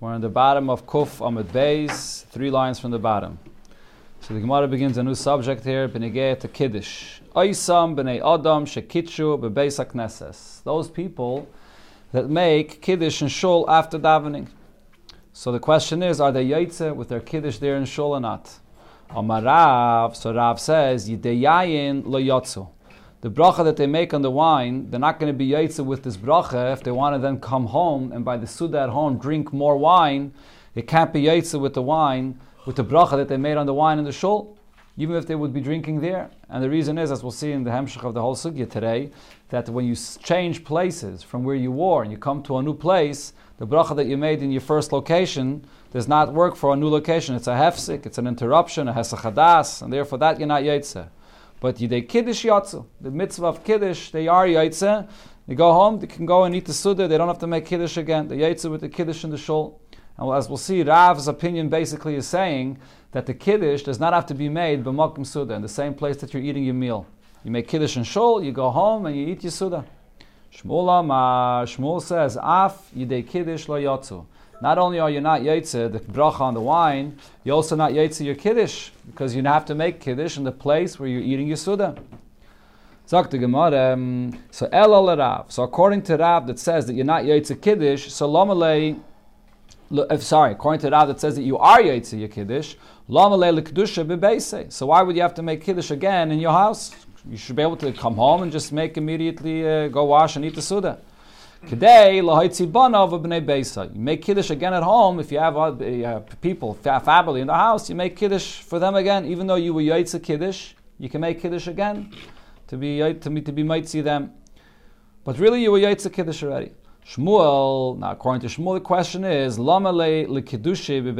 We're on the bottom of Kuf Amid Beis, three lines from the bottom. So the Gemara begins a new subject here, Benegeh to Kiddush. Oisam b'nei Adam shekitshu bebeis hakneses. Those people that make Kiddush and Shul after davening. So the question is, are they Yaitze with their Kiddush there in Shul or not? Amarav, so Rav says, Yideyayin lo yotzu the bracha that they make on the wine, they're not going to be yaitza with this bracha if they want to then come home and by the suda at home drink more wine. It can't be yaitza with the wine, with the bracha that they made on the wine in the shul, even if they would be drinking there. And the reason is, as we'll see in the hemshech of the whole sugya today, that when you change places from where you were and you come to a new place, the bracha that you made in your first location does not work for a new location. It's a hefsik, it's an interruption, a hesachadas, and therefore that you're not yaitza. But Yidei Kiddush Yatzu, the mitzvah of Kiddush, they are Yaitze. They go home, they can go and eat the Suda, they don't have to make Kiddush again. The Yaitze with the Kiddush in the Shul. And as we'll see, Rav's opinion basically is saying that the Kiddush does not have to be made b'makim Suda, in the same place that you're eating your meal. You make Kiddush in Shul, you go home and you eat your Suda. Amar, Shmuel says, Af Yidei Kiddush lo Yatzu. Not only are you not yaitze, the bracha on the wine, you're also not yaitze your kiddush, because you have to make kiddush in the place where you're eating your suda. Um, so. So according to Rav that says that you're not yaitze kiddush, so lamalei, uh, sorry, according to Rav that says that you are yaitze your kiddush. So why would you have to make kiddush again in your house? You should be able to come home and just make immediately, uh, go wash and eat the suda. Today, You make kiddush again at home if you have uh, people, family in the house. You make kiddush for them again, even though you were yaitza kiddush. You can make kiddush again to be to be to be mitzi them. But really, you were yaitza kiddush already. Shmuel, now according to Shmuel, the question is, Lama le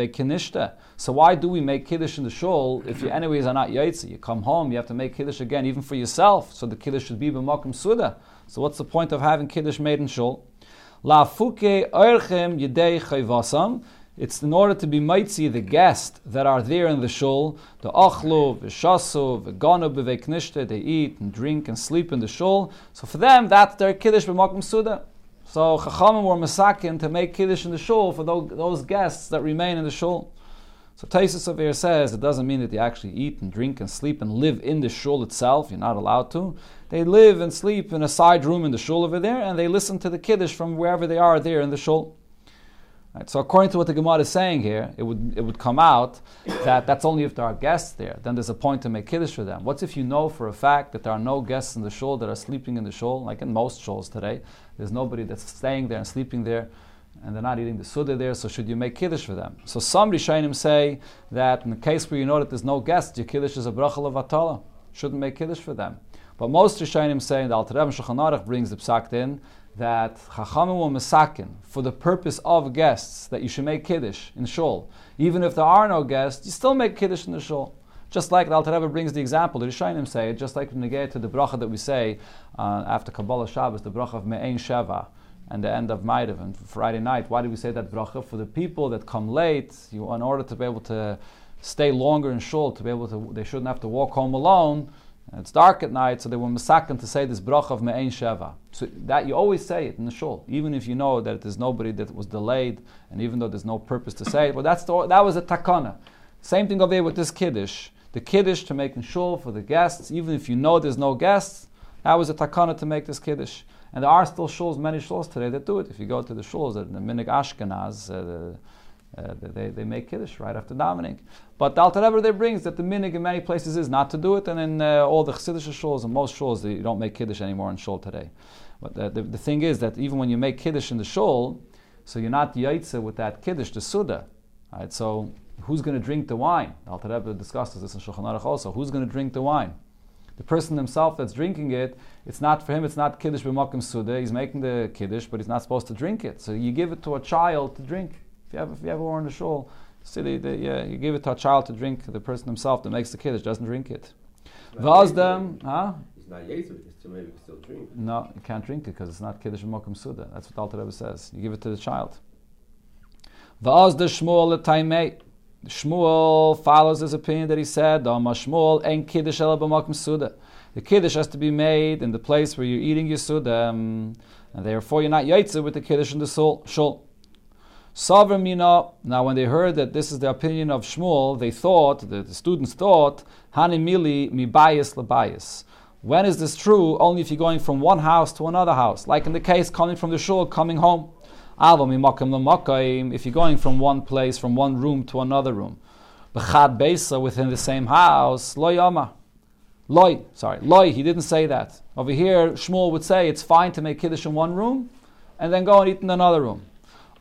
kinishta. So why do we make kiddush in the shul if you anyways are not yaitza? You come home, you have to make kiddush again, even for yourself. So the kiddush should be b'makom suda. So what's the point of having Kiddush made in Shul? La fuke oirchem yedei chayvasam. It's in order to be mitzi the guests that are there in the shul, the achlu, v'shasu, v'ganu b'veiknishte, they eat and drink and sleep in the shul. So for them, that's their kiddush b'makom suda. So chachamim were masakin to make kiddush in the shul for those guests that remain in the shul. So Taisus of here says it doesn't mean that they actually eat and drink and sleep and live in the shul itself. You're not allowed to. They live and sleep in a side room in the shul over there, and they listen to the kiddush from wherever they are there in the shul. Right, so according to what the Gemara is saying here, it would it would come out that that's only if there are guests there. Then there's a point to make kiddush for them. What's if you know for a fact that there are no guests in the shul that are sleeping in the shul, like in most shuls today? There's nobody that's staying there and sleeping there and they're not eating the suda there, so should you make kiddush for them? So some Rishonim say that in the case where you know that there's no guests, your kiddush is a bracha of atala. Shouldn't make kiddush for them. But most Rishonim say, the Alter Aruch brings the psak in, that Chachamim will masakin for the purpose of guests that you should make kiddush in shul. Even if there are no guests, you still make kiddush in the shul. Just like the Alter brings the example, the Rishonim say, just like we get to the bracha that we say uh, after Kabbalah Shabbos, the bracha of Me'ein Sheva and the end of Ma'ariv and Friday night. Why do we say that bracha? For the people that come late, you, in order to be able to stay longer in shul, to be able to, they shouldn't have to walk home alone. It's dark at night, so they were masakin to say this bracha of Me'ein Sheva. So that you always say it in the shul, even if you know that there's nobody that was delayed, and even though there's no purpose to say it. But that's the, that was a takana. Same thing over here with this kiddush. The kiddush to make in shul for the guests, even if you know there's no guests, that was a takana to make this kiddush. And there are still shuls, many shuls today that do it. If you go to the shuls, the Minig Ashkenaz, uh, uh, they, they make Kiddush right after davening. But the Alter Rebbe there brings that the minig in many places is not to do it, and in uh, all the Chassidish shuls and most shuls, you don't make Kiddush anymore in shul today. But the, the, the, thing is that even when you make Kiddush in the shul, so you're not yaitze with that Kiddush, the Suda. Right? So who's going to drink the wine? The Alter Rebbe discusses this in Shulchan Aruch also. Who's going to drink the wine? The person himself that's drinking it, it's not for him, it's not Kiddush b'makim Suda. He's making the Kiddush, but he's not supposed to drink it. So you give it to a child to drink. If you have, if you ever worn a shul, see the, the, yeah, you give it to a child to drink. The person himself that makes the Kiddush doesn't drink it. Vazdam, huh? Not Yezu, so maybe can still drink. No, you can't drink it because it's not Kiddush b'makim Suda. That's what Alter Rebbe says. You give it to the child. Vazda Shmuel Taimei. Shmuel follows his opinion that he said, Shmuel and Kiddush Suda. The Kiddush has to be made in the place where you're eating your Suda, um, and therefore you're not Yaitza with the Kiddush in the shul. Savar mina. Now, when they heard that this is the opinion of Shmuel, they thought, the, the students thought, Hanimili mi bias labias. When is this true? Only if you're going from one house to another house. Like in the case coming from the shul, coming home. If you're going from one place, from one room to another room. Within the same house, lo yama. Sorry, loi, he didn't say that. Over here, Shmuel would say it's fine to make kiddush in one room and then go and eat in another room.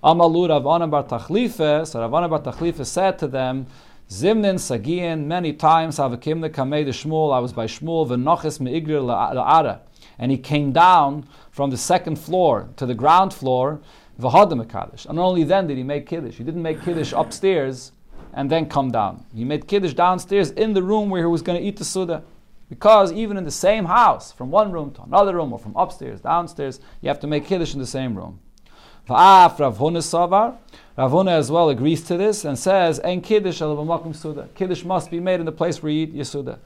Amalu Ravana bar Tachlife, so Ravana bar Tachlife said to them, Zimnin Sagian, many times Havakim the the Shmuel, I was by Shmuel, Venoches Meigrir La'ara. And he came down from the second floor to the ground floor, Kaddish. And only then did he make Kiddush. He didn't make Kiddush upstairs and then come down. He made Kiddush downstairs in the room where he was going to eat the Suda. Because even in the same house, from one room to another room, or from upstairs, downstairs, you have to make Kiddush in the same room. Va'af Rav Savar. Rav Huna as well agrees to this and says, "En kiddush al suda. Kiddush must be made in the place where you eat yisuda."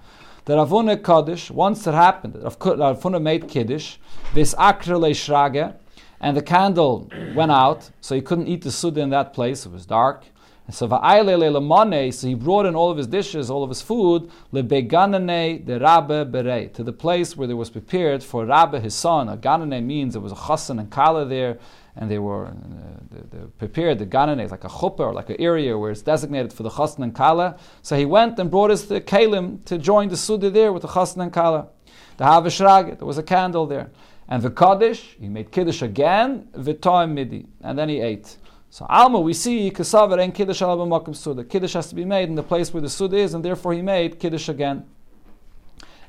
The Rav Huna Kaddish, once it happened, Rav Huna made kiddush, this akre shrage, and the candle went out, so he couldn't eat the suda in that place. It was dark. And so so he brought in all of his dishes, all of his food, lebeganane de rabbe to the place where there was prepared for Rabbe his son. A ganane means there was a chassan and kala there, and they were uh, they, they prepared the ganane like a chuppah or like an area where it's designated for the chassan and kala. So he went and brought his the kalim to join the suda there with the chassan and kala. The havashrag, there was a candle there. And the kaddish, he made kiddush again, v'toim midi, and then he ate. So Alma, we see kasavar and kiddush al suda. Kiddush has to be made in the place where the suda is, and therefore he made kiddush again.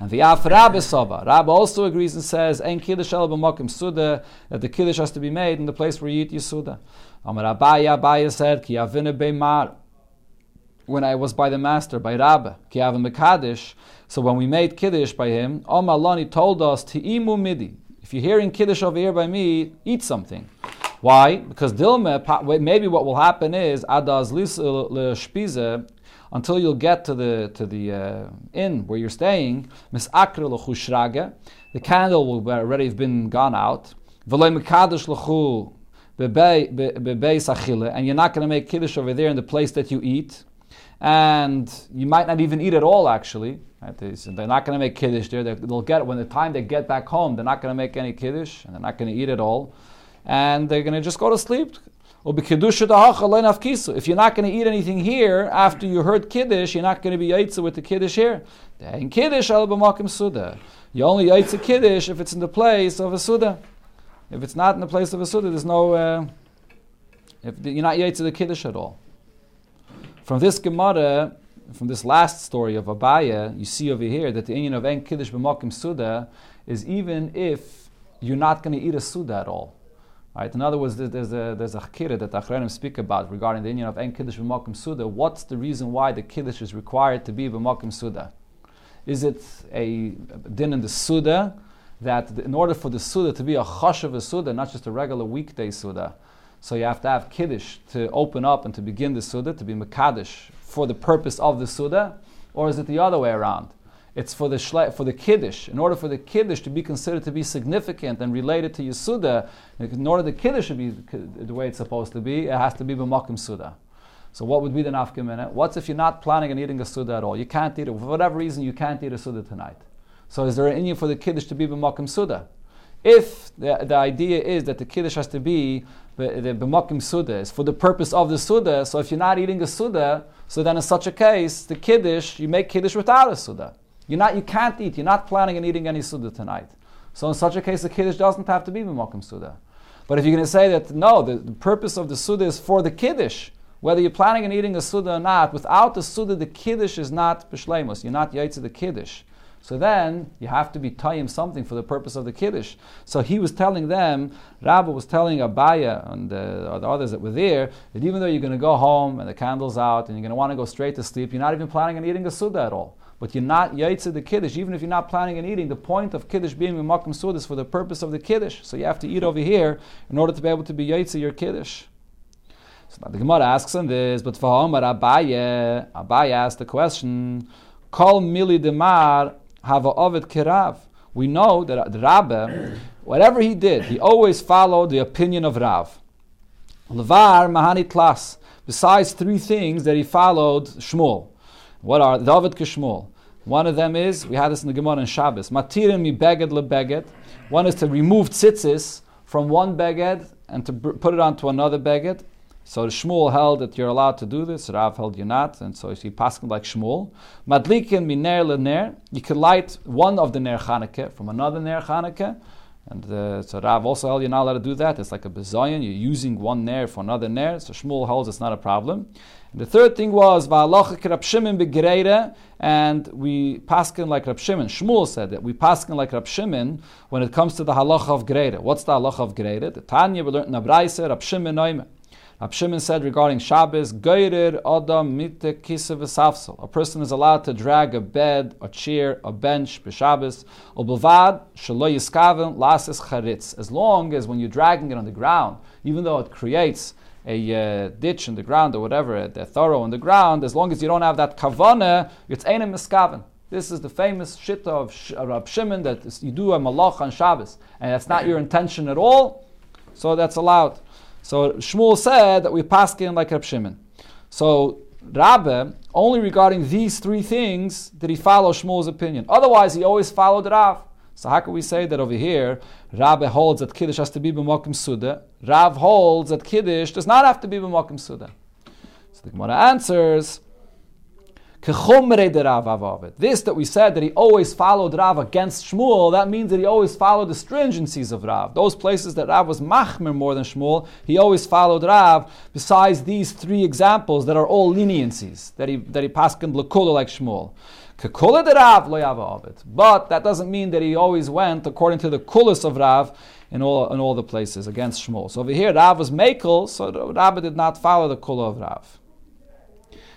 And the Af Rabbi Rabbi also agrees and says, "En kiddush el b'makim suda," that the kiddush has to be made in the place where you eat yisuda. Amar Abaya, Abaya said, "Ki avina beimar." When I was by the master, by Rabbi, ki avin. So when we made kiddush by him, Omalani told us to imu midi. If you're hearing kiddush over here by me, eat something. Why? Because dilme, maybe what will happen is adaz lis le until you'll get to the to the uh, inn where you're staying, the candle will already have been gone out. And you're not going to make kiddush over there in the place that you eat, and you might not even eat at all. Actually, they're not going to make kiddush there. They'll get when the time they get back home, they're not going to make any kiddush, and they're not going to eat at all, and they're going to just go to sleep if you're not going to eat anything here after you heard Kiddush, you're not going to be Yaitza with the Kiddush here. In Kiddush, Suda. You only Yaitza Kiddush if it's in the place of a Suda. If it's not in the place of a Suda, there's no. Uh, if you're not Yaitza the Kiddush at all. From this Gemara, from this last story of Abaya, you see over here that the union of En Kiddush B'Makim Suda is even if you're not going to eat a Suda at all. Right? In other words, there's a there's a that Achrenim speak about regarding the union of en kiddush b'makim suda. What's the reason why the kiddush is required to be b'makim suda? Is it a din in the suda that in order for the suda to be a chosh of a suda, not just a regular weekday suda, so you have to have kiddush to open up and to begin the suda to be mekadosh for the purpose of the suda, or is it the other way around? It's for the shle- for the kiddush. In order for the kiddush to be considered to be significant and related to Yisuda, in order the kiddush should be the way it's supposed to be, it has to be b'makim suda. So what would be the nafkim in it? What's if you're not planning on eating a suda at all? You can't eat it for whatever reason. You can't eat a suda tonight. So is there an inyan for the kiddush to be b'makim suda? If the, the idea is that the kiddush has to be the b'makim suda is for the purpose of the suda, so if you're not eating a suda, so then in such a case, the kiddush you make kiddush without a suda. You're not, you can't eat. You're not planning on eating any suda tonight. So in such a case, the kiddush doesn't have to be b'mokim suda. But if you're going to say that no, the, the, purpose of the suda is for the kiddush, whether you're planning on eating a suda or not, without the suda, the kiddush is not b'shleimus. You're not yaitz the kiddush. So then you have to be tying something for the purpose of the kiddush. So he was telling them, Rabbi was telling Abaya and the, the others that were there that even though you're going to go home and the candle's out and you're going to want to go straight to sleep, you're not even planning on eating a suda at all but you're not yaitze the kiddush, even if you're not planning on eating. The point of kiddush being in makom sud is for the purpose of the kiddush. So you have to eat over here in order to be able to be yaitze your kiddush. So the Gemara asks on this, but for Omar Abaye, Abaye asked the question, Kol mili demar have a ovid kirav. We know that the Rabbi, whatever he did, he always followed the opinion of Rav. Levar Mahani Tlas. Besides three things that he followed Shmuel. What are David Kishmuel? One of them is, we had this in the Gemara in Shabbos, Matirim mi beged le beged. One is to remove tzitzis from one beged and to put it onto another beged. So Shmuel held that you're allowed to do this, Rav held you're not, and so if he passed like Shmuel. Madlikin mi ner le ner. You could light one of the ner Chanukah from another ner Chanukah. And uh, so Rav also held you're not allowed to do that. It's like a bezayin. You're using one ner for another ner. So Shmuel holds it's not a problem. And the third thing was va'alocha Rab Shimon begreira, and we paskin like Rab Shimon. Shmuel said that we paskin like Rab Shimon when it comes to the halacha of greira. What's the halacha of greira? The Tanya we learned in Abraisa Rab Shimon Noime. Rab Shimon said regarding Shabbos, Geirir Adam Mite V'Safsel. A person is allowed to drag a bed, a chair, a bench, b'Shabbos, or B'vad, Shalo Yiskaven, Lasis Charitz. As long as when you're dragging it on the ground, even though it creates a uh, ditch in the ground or whatever, a, a thorough in the ground, as long as you don't have that kavana, it's einem miskaven. This is the famous shitta of Rab Shimon that you do a malach on Shabbos, and that's not your intention at all, so that's allowed. So Shmuel said that we paskin like Rab Shimon. So Rabbe, only regarding these three things did he follow Shmuel's opinion. Otherwise, he always followed Rav. So how can we say that over here, Rabbe holds that Kiddush has to be b'mokim suda, Rav holds that Kiddush does not have to be b'mokim suda. So the Gemara answers, Kechumre de Rav Avavid. This that we said that he always followed Rav against Shmuel, that means that he always followed the stringencies of Rav. Those places that Rav was machmer more than Shmuel, he always followed Rav, besides these three examples that are all leniencies, that he, that he paskened lekula like Shmuel. But that doesn't mean that he always went according to the kulis of Rav in all, in all the places against Shmuel. So over here, Rav was makel, so Rav did not follow the kula of Rav.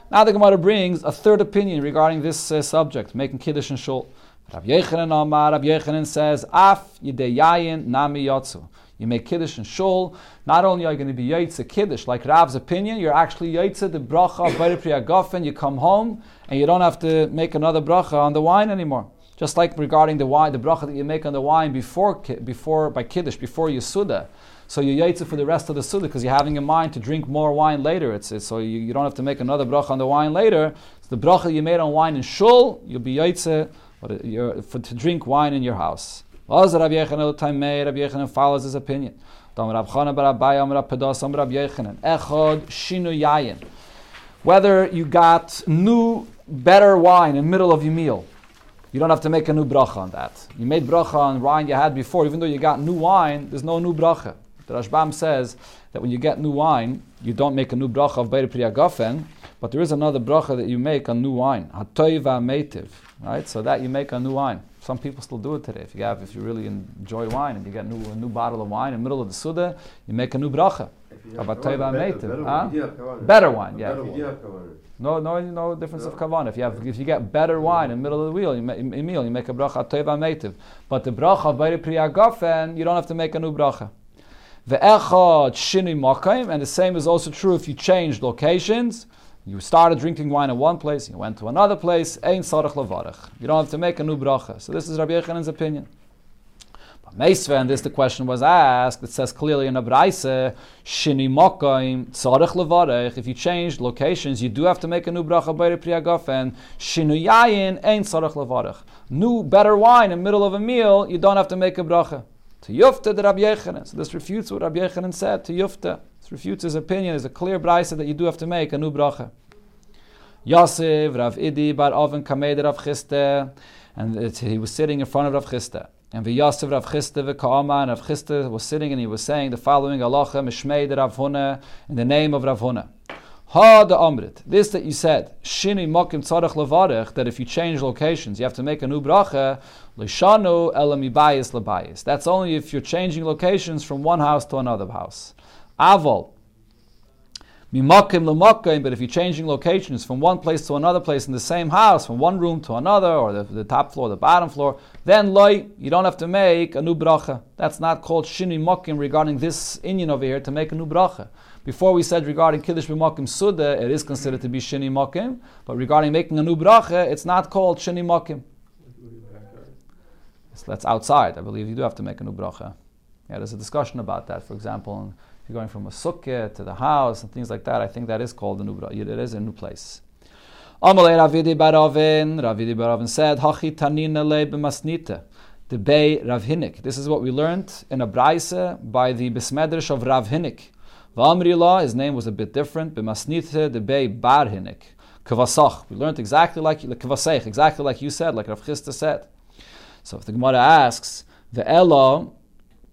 Now the Gemara brings a third opinion regarding this uh, subject, making kiddush and shul. Rav Yechanan Amar, Rav Yechanan says, Af yideyayin nami yotzu. You make kiddush and shul. Not only are you going to be yaitze kiddush, like Rav's opinion, you're actually yaitze the bracha of Bayre Priya You come home and you don't have to make another bracha on the wine anymore. Just like regarding the wine, the bracha that you make on the wine before, before by kiddush, before you suda. So you yaitze for the rest of the suda because you're having in mind to drink more wine later. It's, it's so you, you, don't have to make another bracha on the wine later. So the bracha you made on wine in shul, you'll be yaitze for to drink wine in your house. Rabbi Yechanan follows his opinion. Whether you got new, better wine in the middle of your meal, you don't have to make a new bracha on that. You made bracha on wine you had before, even though you got new wine, there's no new bracha. The Rashbam says that when you get new wine, you don't make a new bracha of Beir Priya Gofen, but there is another bracha that you make on new wine, Hatoiva Meitiv, right? So that you make on new wine. Some people still do it today. If you have, if you really enjoy wine and you get new, a new bottle of wine in the middle of the Suda, you make a new bracha. About Toiva Meitiv. Huh? Better wine, yeah. No, no, no difference no. of kavanah. If you have, if you get better wine in the middle of the wheel, you make, meal, you make a bracha teva meitiv. But the bracha of Bayri Priya Gofen, you don't have to make a new bracha. Ve'echad shini makayim, and the same is also true if you change locations. You started drinking wine in one place, you went to another place. Ein sarach levarach. You don't have to make a new bracha. So this is Rabbi Yechanan's opinion. But Meisve, and this the question was asked, it says clearly in a Abraise, Shini Mokaim, Tzarech Levarech, if you change locations, you do have to make a new bracha by the Priyagofen, Shinu Yayin, Ein Tzarech Levarech. New, better wine in the middle of a meal, you don't have to make a bracha. To Yufta the Rabbi Yechanan. So this refutes what Rabbi Yechanan said to Yufta. This refutes his opinion. It's a clear braisa that you do have to make a new bracha. Yosef, Rav Idi, Bar Oven, Kamed, Rav Chisda, and he was sitting in front of Rav Chisda. And V'Yosef Rav Chisda v'Ka'ama, and Rav Chisda was sitting and he was saying the following halacha, Mishmei Rav Huna, in the name of Rav Huna. Ha de Amrit. This that you said, Shini Mokim Tzarech Levarech, that if you change locations, you have to make a new bracha, Lishanu Elami Bayis Lebayis. That's only if you're changing locations from one house to another house. Avol. Mimakim lemakim, but if you're changing locations from one place to another place in the same house, from one room to another, or the, the top floor, the bottom floor, then loy, you don't have to make a new bracha. That's not called shini makim regarding this Indian over here to make a new bracha. Before we said regarding kiddush b'makim suda, it is considered to be shini makim, but regarding making a new bracha, it's not called shini makim. That's outside. I believe you do have to make a new bracha. Yeah, there's a discussion about that. For example, if you're going from a sukkah to the house and things like that, I think that is called a new bracha. It is a new place. Amalei Ravidi Baravin, Ravidi Baravin said, Hachi tanina le. The Bay Rav Hinik. This is what we learned in a Braise by the Besmedrish of Rav Hinik. V'amri his name was a bit different. B'masnita, the Bay Bar Hinik. Kavasach. We learned exactly like Kavasech, exactly like you said, like Rav Chisda said. So if the Gemara asks, the Ella,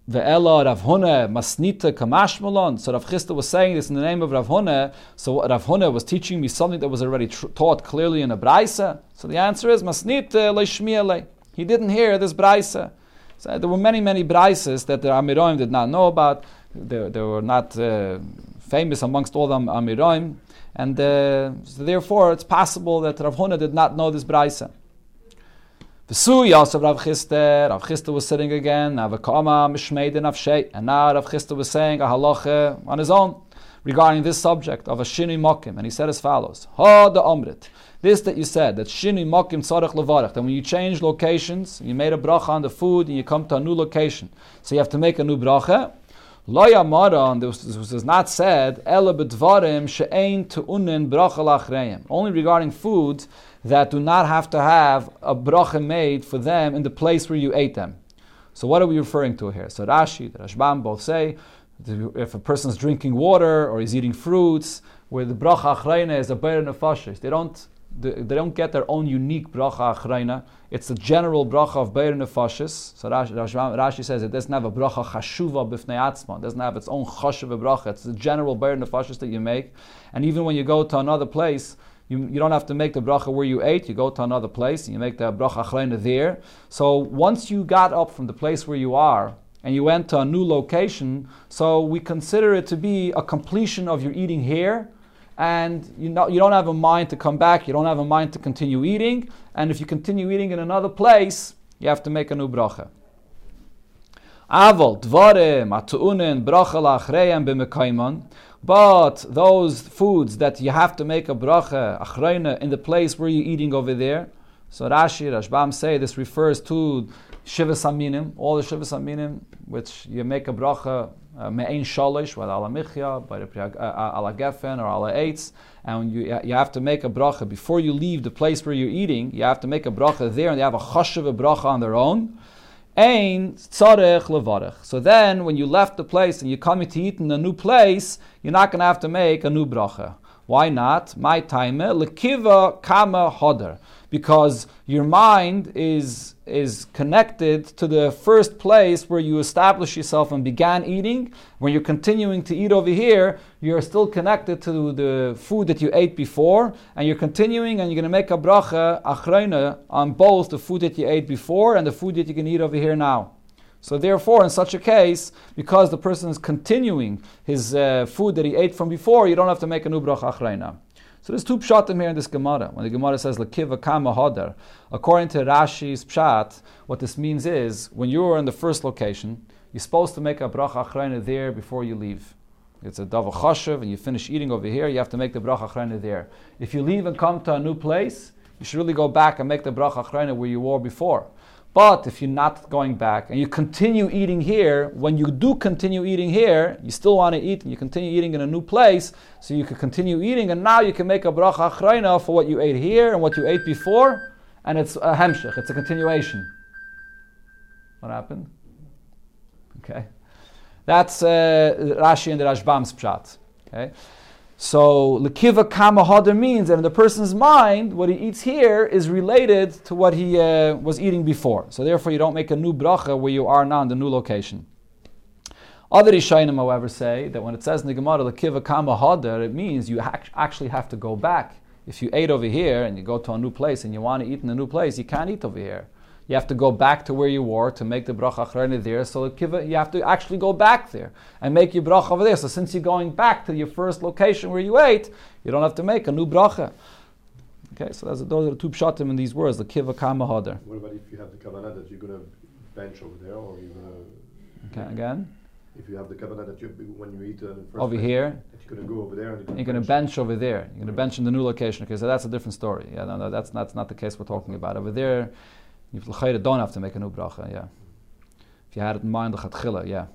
the Ella Rav Hune Masnita Kamashmalon. So Rav Chisda was saying this in the name of Rav Hune. So Rav Hune was teaching me something that was already tr- taught clearly in a Braisa. So the answer is Masnita Leishmiele. He didn't hear this Braisa. So there were many, many Braisas that the Amiroim did not know about. They, they were not uh, famous amongst all the Amiraim, And uh, so therefore, it's possible that Rav Huna did not know this Braisa. V'su Yosef Rav Chisda, Rav Chisda was sitting again, and and now Rav Chisda was saying a halacha on his own regarding this subject of a shini mokim, and he said as follows: Ha the Amrit. This that you said, that shini mokim tzarech levarech, that when you change locations, you made a bracha on the food, and you come to a new location, so you have to make a new bracha. Lo yamaran, this, was not said, ela bedvarim she'ein tu'unin bracha. Only regarding foods that do not have to have a bracha made for them in the place where you ate them. So what are we referring to here? So Rashi, the Rashbam both say, if a person is drinking water or he's eating fruits, where the bracha achreina is a better nefashis, they don't they don't get their own unique bracha achreina. It's the general bracha of Beir Nefashis. So Rashi, Rashi, says it doesn't have a bracha chashuva b'fnei. It doesn't have its own chashuva bracha. It's the general Beir Nefashis that you make. And even when you go to another place, you, you don't have to make the bracha where you ate. You go to another place and you make the bracha achreina there. So once you got up from the place where you are and you went to a new location, so we consider it to be a completion of your eating here and you, know, you don't have a mind to come back, you don't have a mind to continue eating, and if you continue eating in another place, you have to make a new bracha. Avol, dvarim, atu'unin, bracha la'achreim b'mekaiman. But those foods that you have to make a bracha, achreina, in the place where you're eating over there, so Rashi, Rashbam say this refers to Shivas Aminim, all the Shivas Aminim, which you make a bracha me'ein shalish, whether ala michya, uh, uh, ala gefen, or ala eitz, and you, you have to make a bracha before you leave the place where you're eating. You have to make a bracha there, and they have a chashav a bracha on their own. Ein tzarech levarech. So then, when you left the place and you're coming to eat in a new place, you're not going to have to make a new bracha. Why not? My time lekiva kama hodar because your mind is, is connected to the first place where you established yourself and began eating. When you're continuing to eat over here, you're still connected to the food that you ate before, and you're continuing and you're going to make a bracha, achreina, on both the food that you ate before and the food that you can eat over here now. So therefore, in such a case, because the person is continuing his uh, food that he ate from before, you don't have to make a new bracha achreina. So there's two pshatim here in this Gemara. When the Gemara says lakiva kama hodar, according to Rashi's pshat, what this means is when you are in the first location, you're supposed to make a bracha achrayna there before you leave. It's a davar chashav, and you finish eating over here, you have to make the bracha achrayna there. If you leave and come to a new place, you should really go back and make the bracha achrayna where you were before. But if you're not going back and you continue eating here, when you do continue eating here, you still want to eat and you continue eating in a new place, so you can continue eating and now you can make a bracha achrayna for what you ate here and what you ate before, and it's a hemshech, it's a continuation. What happened? Okay. That's uh, Rashi and the Rashbam's pshat. Okay. So lekiva kama hadar means that in the person's mind, what he eats here is related to what he uh, was eating before. So therefore, you don't make a new bracha where you are now in the new location. Other Rishayim, however, say that when it says in the Gemara lekiva kama hadar, it means you actually have to go back. If you ate over here and you go to a new place and you want to eat in a new place, you can't eat over here you have to go back to where you were to make the bracha achrayna there. So you have to actually go back there and make your bracha over there. So since you're going back to your first location where you ate, you don't have to make a new bracha. Okay, so those are the two pshatim in these words, the kiva kama hadar. What about if you have the kavanah that you're going to bench over there, or you're going to? Okay, again. If you have the kavanah that you when you eat uh, over here, you're going to go over there, and you're, you're going to bench over there. You're going to bench in the new location. Okay, so that's a different story. Yeah, no, no, that's that's not the case we're talking about over there. You don't have to make a new bracha, yeah. If you had it in mind, the chatchila, yeah.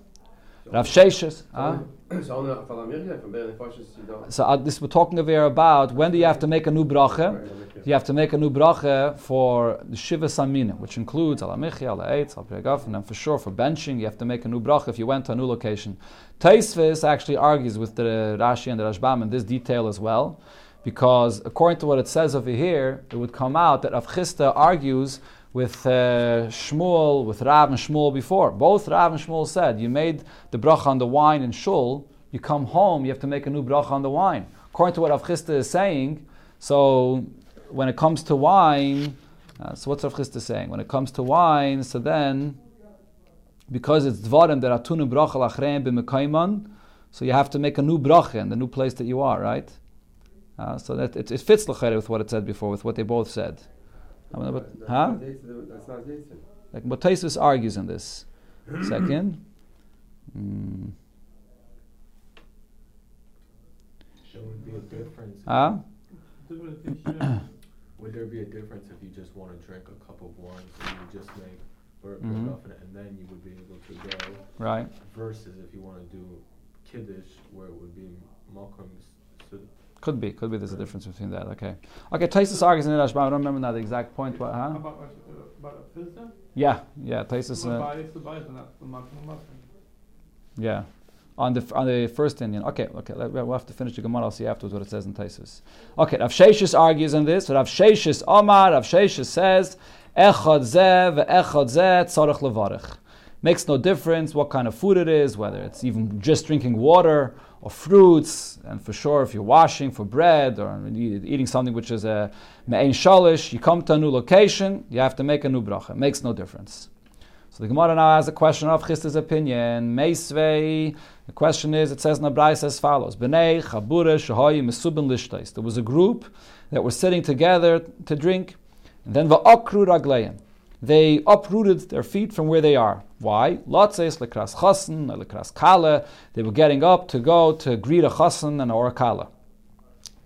Rav Sheshes. Huh? So only for the Mirja, from Beren Foshes, you don't. So uh, this we're talking over here about when do you have to make a new bracha? You have to make a new bracha for the Shiva Samina, which includes Ala Michi, Ala Eitz, Al and then for sure for benching, you have to make a new bracha if you went to a new location. Taisvis actually argues with the Rashi and the Rashbam in this detail as well, because according to what it says over here, it would come out that Rav Chisda argues with uh, Shmuel, with Rav and Shmuel before. Both Rav and Shmuel said, you made the bracha on the wine in Shul, you come home, you have to make a new bracha on the wine. According to what Rav Chisda is saying, so when it comes to wine, uh, so what's Rav Chisda saying? When it comes to wine, so then, because it's dvarim that atunu bracha lachreim b'mekayman, so you have to make a new bracha in the new place that you are, right? Uh, so that it, it fits l'chere with what it said before, with what they both said. I mean, but, huh? That's not Like, but Taisus argues in this. Second. Mm. There would be a difference. Huh? Would there be a difference if you just want to drink a cup of wine, so you would just make or put in it, and then you would be able to go, Right. versus if you want to do kiddush, where it would be malcolm's. Could be. Could be there's a difference between that. Okay. Okay, Taisus argues in the Rashba. I don't remember now the exact point. What, huh? About, about a filter? Yeah. Yeah. Taisus. Uh, buy is to and that's the maximum muffin. yeah. On the on the first Indian. Okay. Okay. let- We'll have to finish the Gemara. I'll see afterwards what it says in Taisus. Okay. Rav Sheshis argues on this. Rav Sheshis Omar. Rav Sheshis says, "Echad zeh ve'echad zeh tzarich levarich." Makes no difference what kind of food it is, whether it's even just drinking water or fruits, and for sure if you're washing for bread or eating something which is a me'ein shalish, you come to a new location, you have to make a new bracha. It makes no difference. So the Gemara now has a question of Chisda's opinion. Meisvei, the question is, it says in the Braisa as follows: Bnei Chabura Shahoyi Mesubin Lishtais. There was a group that were sitting together to drink, and then va'akru ragleim. They uprooted their feet from where they are. Why? Lotzeis lekras chasen, lekras kala. They were getting up to go to greet a chasen and or a kala.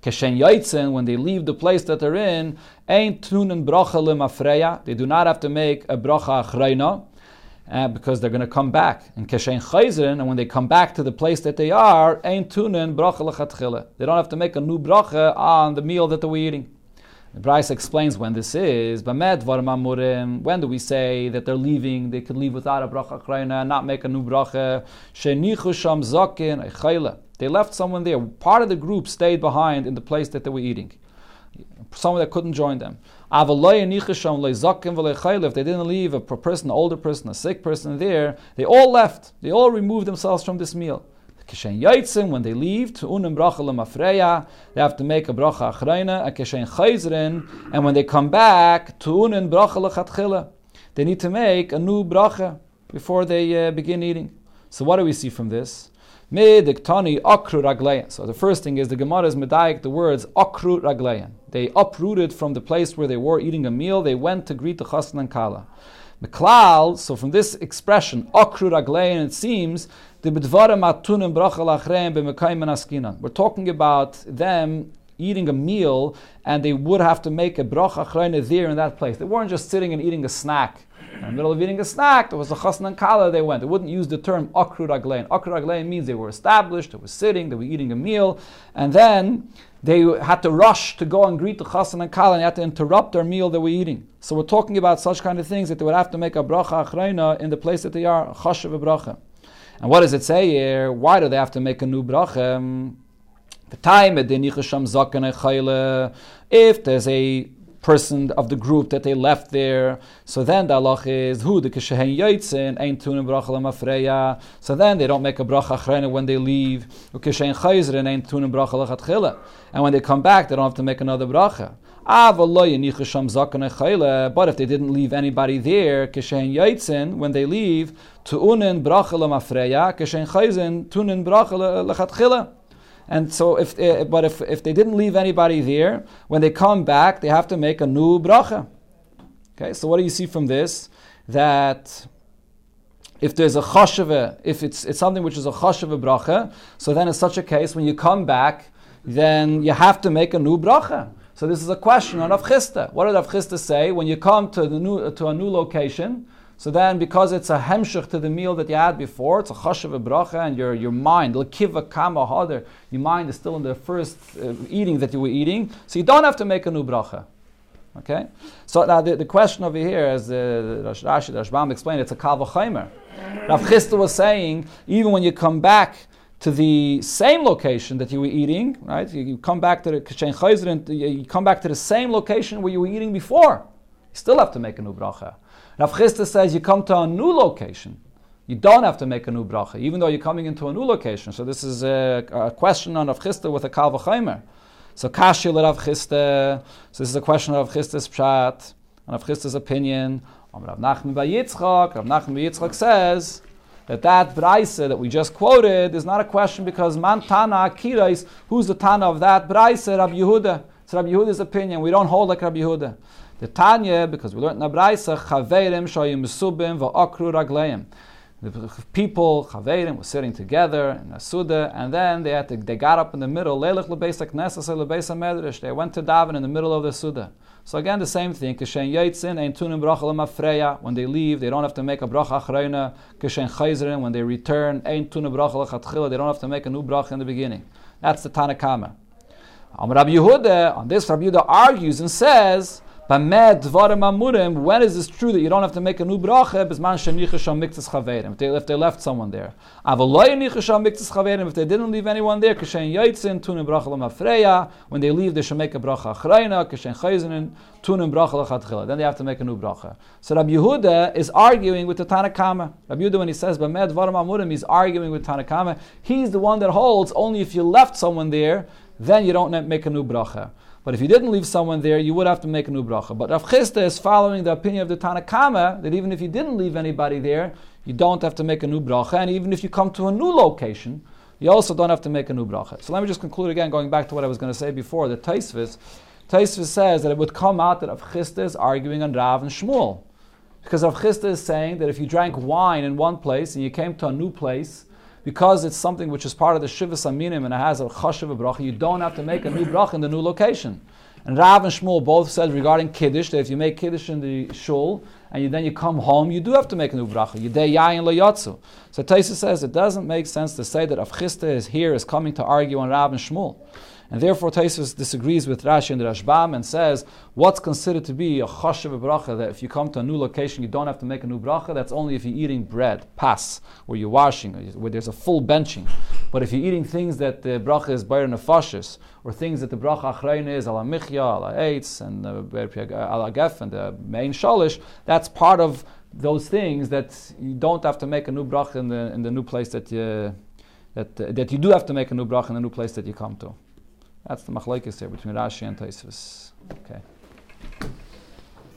Keshen Yaitzen, when they leave the place that they're in, ain't bracha lemafreya. They do not have to make a bracha achreina. Uh, because they're going to come back. And Keshen Chayzrin, and when they come back to the place that they are, ain't tunen bracha. They don't have to make a new bracha on the meal that they were eating. The Bryce explains when this is. When do we say that they're leaving? They could leave without a bracha achrayna and not make a new bracha. They left someone there. Part of the group stayed behind in the place that they were eating. Someone that couldn't join them. If they didn't leave a person, an older person, a sick person there, they all left. They all removed themselves from this meal. Kishen Yaitzim, when they leave, to unim bracha lemafreya, they have to make a bracha achrayna, a kishen chayzrin, and when they come back, to unim bracha lechatchila, they need to make a new bracha before they uh, begin eating. So what do we see from this? So the first thing is the Gemara is medayik the words akru ragleyan. They uprooted from the place where they were eating a meal. They went to greet the chassan and kala. So from this expression akru ragleyan, it seems We're talking about them eating a meal, and they would have to make a bracha there in that place. They weren't just sitting and eating a snack. In the middle of eating a snack, there was a chasna and kala, they went. They wouldn't use the term akru raglein. Akru raglein means they were established, they were sitting, they were eating a meal, and then they had to rush to go and greet the chasna and kala, and they had to interrupt their meal they were eating. So we're talking about such kind of things that they would have to make a bracha achrayna in the place that they are, chashav bracha. And what does it say here? Why do they have to make a new bracha? The time if there's a person of the group that they left there, so then the halach is who the kishehen yotzin ain't tunim bracha lemafreya. So then they don't make a bracha achrena when they leave. Ukishen chayzrin ain't tunim bracha lechatchila. And when they come back, they don't have to make another bracha. But if they didn't leave anybody there, when they leave. And so, if uh, but if, if they didn't leave anybody there, when they come back, they have to make a new bracha. Okay, so what do you see from this? That if there's a chashava, if it's, it's something which is a chashava bracha, so then in such a case, when you come back, then you have to make a new bracha. So this is a question on Rav Chisda. What did Rav Chisda say? When you come to, the new, to a new location, So then, because it's a hemshich to the meal that you had before, it's a chashav bracha, and your, your mind, lekiva kama hader, your mind is still in the first uh, eating that you were eating, so you don't have to make a new bracha. Okay? So now the, the question over here, as the Rash Rashi, Rashbam explained, it's a kal v'chaimer. Rav Chisda was saying, even when you come back to the same location that you were eating, right? You, you come back to the you come back to the same location where you were eating before. You still have to make a new bracha. Rav Chisda says you come to a new location. You don't have to make a new bracha, even though you're coming into a new location. So this is a, a question on Rav Chisda with a kal v'chaimer. So kashi Rav Chisda. So this is a question of Rav Chisda's pshat, and Rav Chisda's opinion. Rav Nachman Yitzchak. Rav Nachman Yitzchak says that that braise that we just quoted is not a question because man Tana Akirais, who's the Tana of that braise? Rabbi Yehuda. It's Rabbi Yehuda's opinion. We don't hold like Rabbi Yehuda. The Tanya, because we learned in the braise, Chaverim Shoyim Mesubim Va'akru Ragleim. The people, Chaverim, were sitting together in a Suda, and then they had to, they got up in the middle, Leilach Lebeisa Knesset Lebeisa Medrash. They went to daven in the middle of the Suda. So again, the same thing. Kishen Yaitzin ein tunim bracha lemafreya. When they leave, they don't have to make a bracha achreina. Kishen Chayzerin, when they return, ein tunim bracha lechatchila. They don't have to make a new bracha in the beginning. That's the Tanakama. Um, Rabbi Yehuda, on this, Rabbi Yehuda argues and says. When is this true that you don't have to make a new bracha? If they if they left someone there. If they didn't leave anyone there. When they leave, they should make a bracha. Then they have to make a new bracha. So Rabbi Yehuda is arguing with the Tanakama. Rabbi Yehuda, when he says he's arguing with Tanakama. He's the one that holds only if you left someone there, then you don't make a new bracha. But if you didn't leave someone there, you would have to make a new bracha. But Rav Chisda is following the opinion of the Tanakama that even if you didn't leave anybody there, you don't have to make a new bracha. And even if you come to a new location, you also don't have to make a new bracha. So let me just conclude again, going back to what I was going to say before. The Taisvis, Taisvis says that it would come out that Rav Chisda is arguing on Rav and Shmuel. Because Rav Chisda is saying that if you drank wine in one place and you came to a new place, because it's something which is part of the Shivas Aminim and it has a Chashiv bracha, you don't have to make a new bracha in the new location. And Rav and Shmuel both said regarding Kiddush that if you make Kiddush in the shul and you, then you come home, you do have to make a new bracha. Yidei yayin layatzu. So Taisa says it doesn't make sense to say that Avchista is here is coming to argue on Rav and Shmuel. And therefore, Taisus disagrees with Rashi and Rashbam and says what's considered to be a chashav bracha that if you come to a new location, you don't have to make a new bracha. That's only if you're eating bread, pas, where you're washing, where there's a full benching. But if you're eating things that the bracha is bayr nefashis, or things that the bracha achrein is ala michya, ala eitz, and ala gef, and the main shalish, that's part of those things that you don't have to make a new bracha in the, in the new place that you, that, uh, that you do have to make a new bracha in the new place that you come to. That's the machlekes here between Rashi and Taisvis. Okay.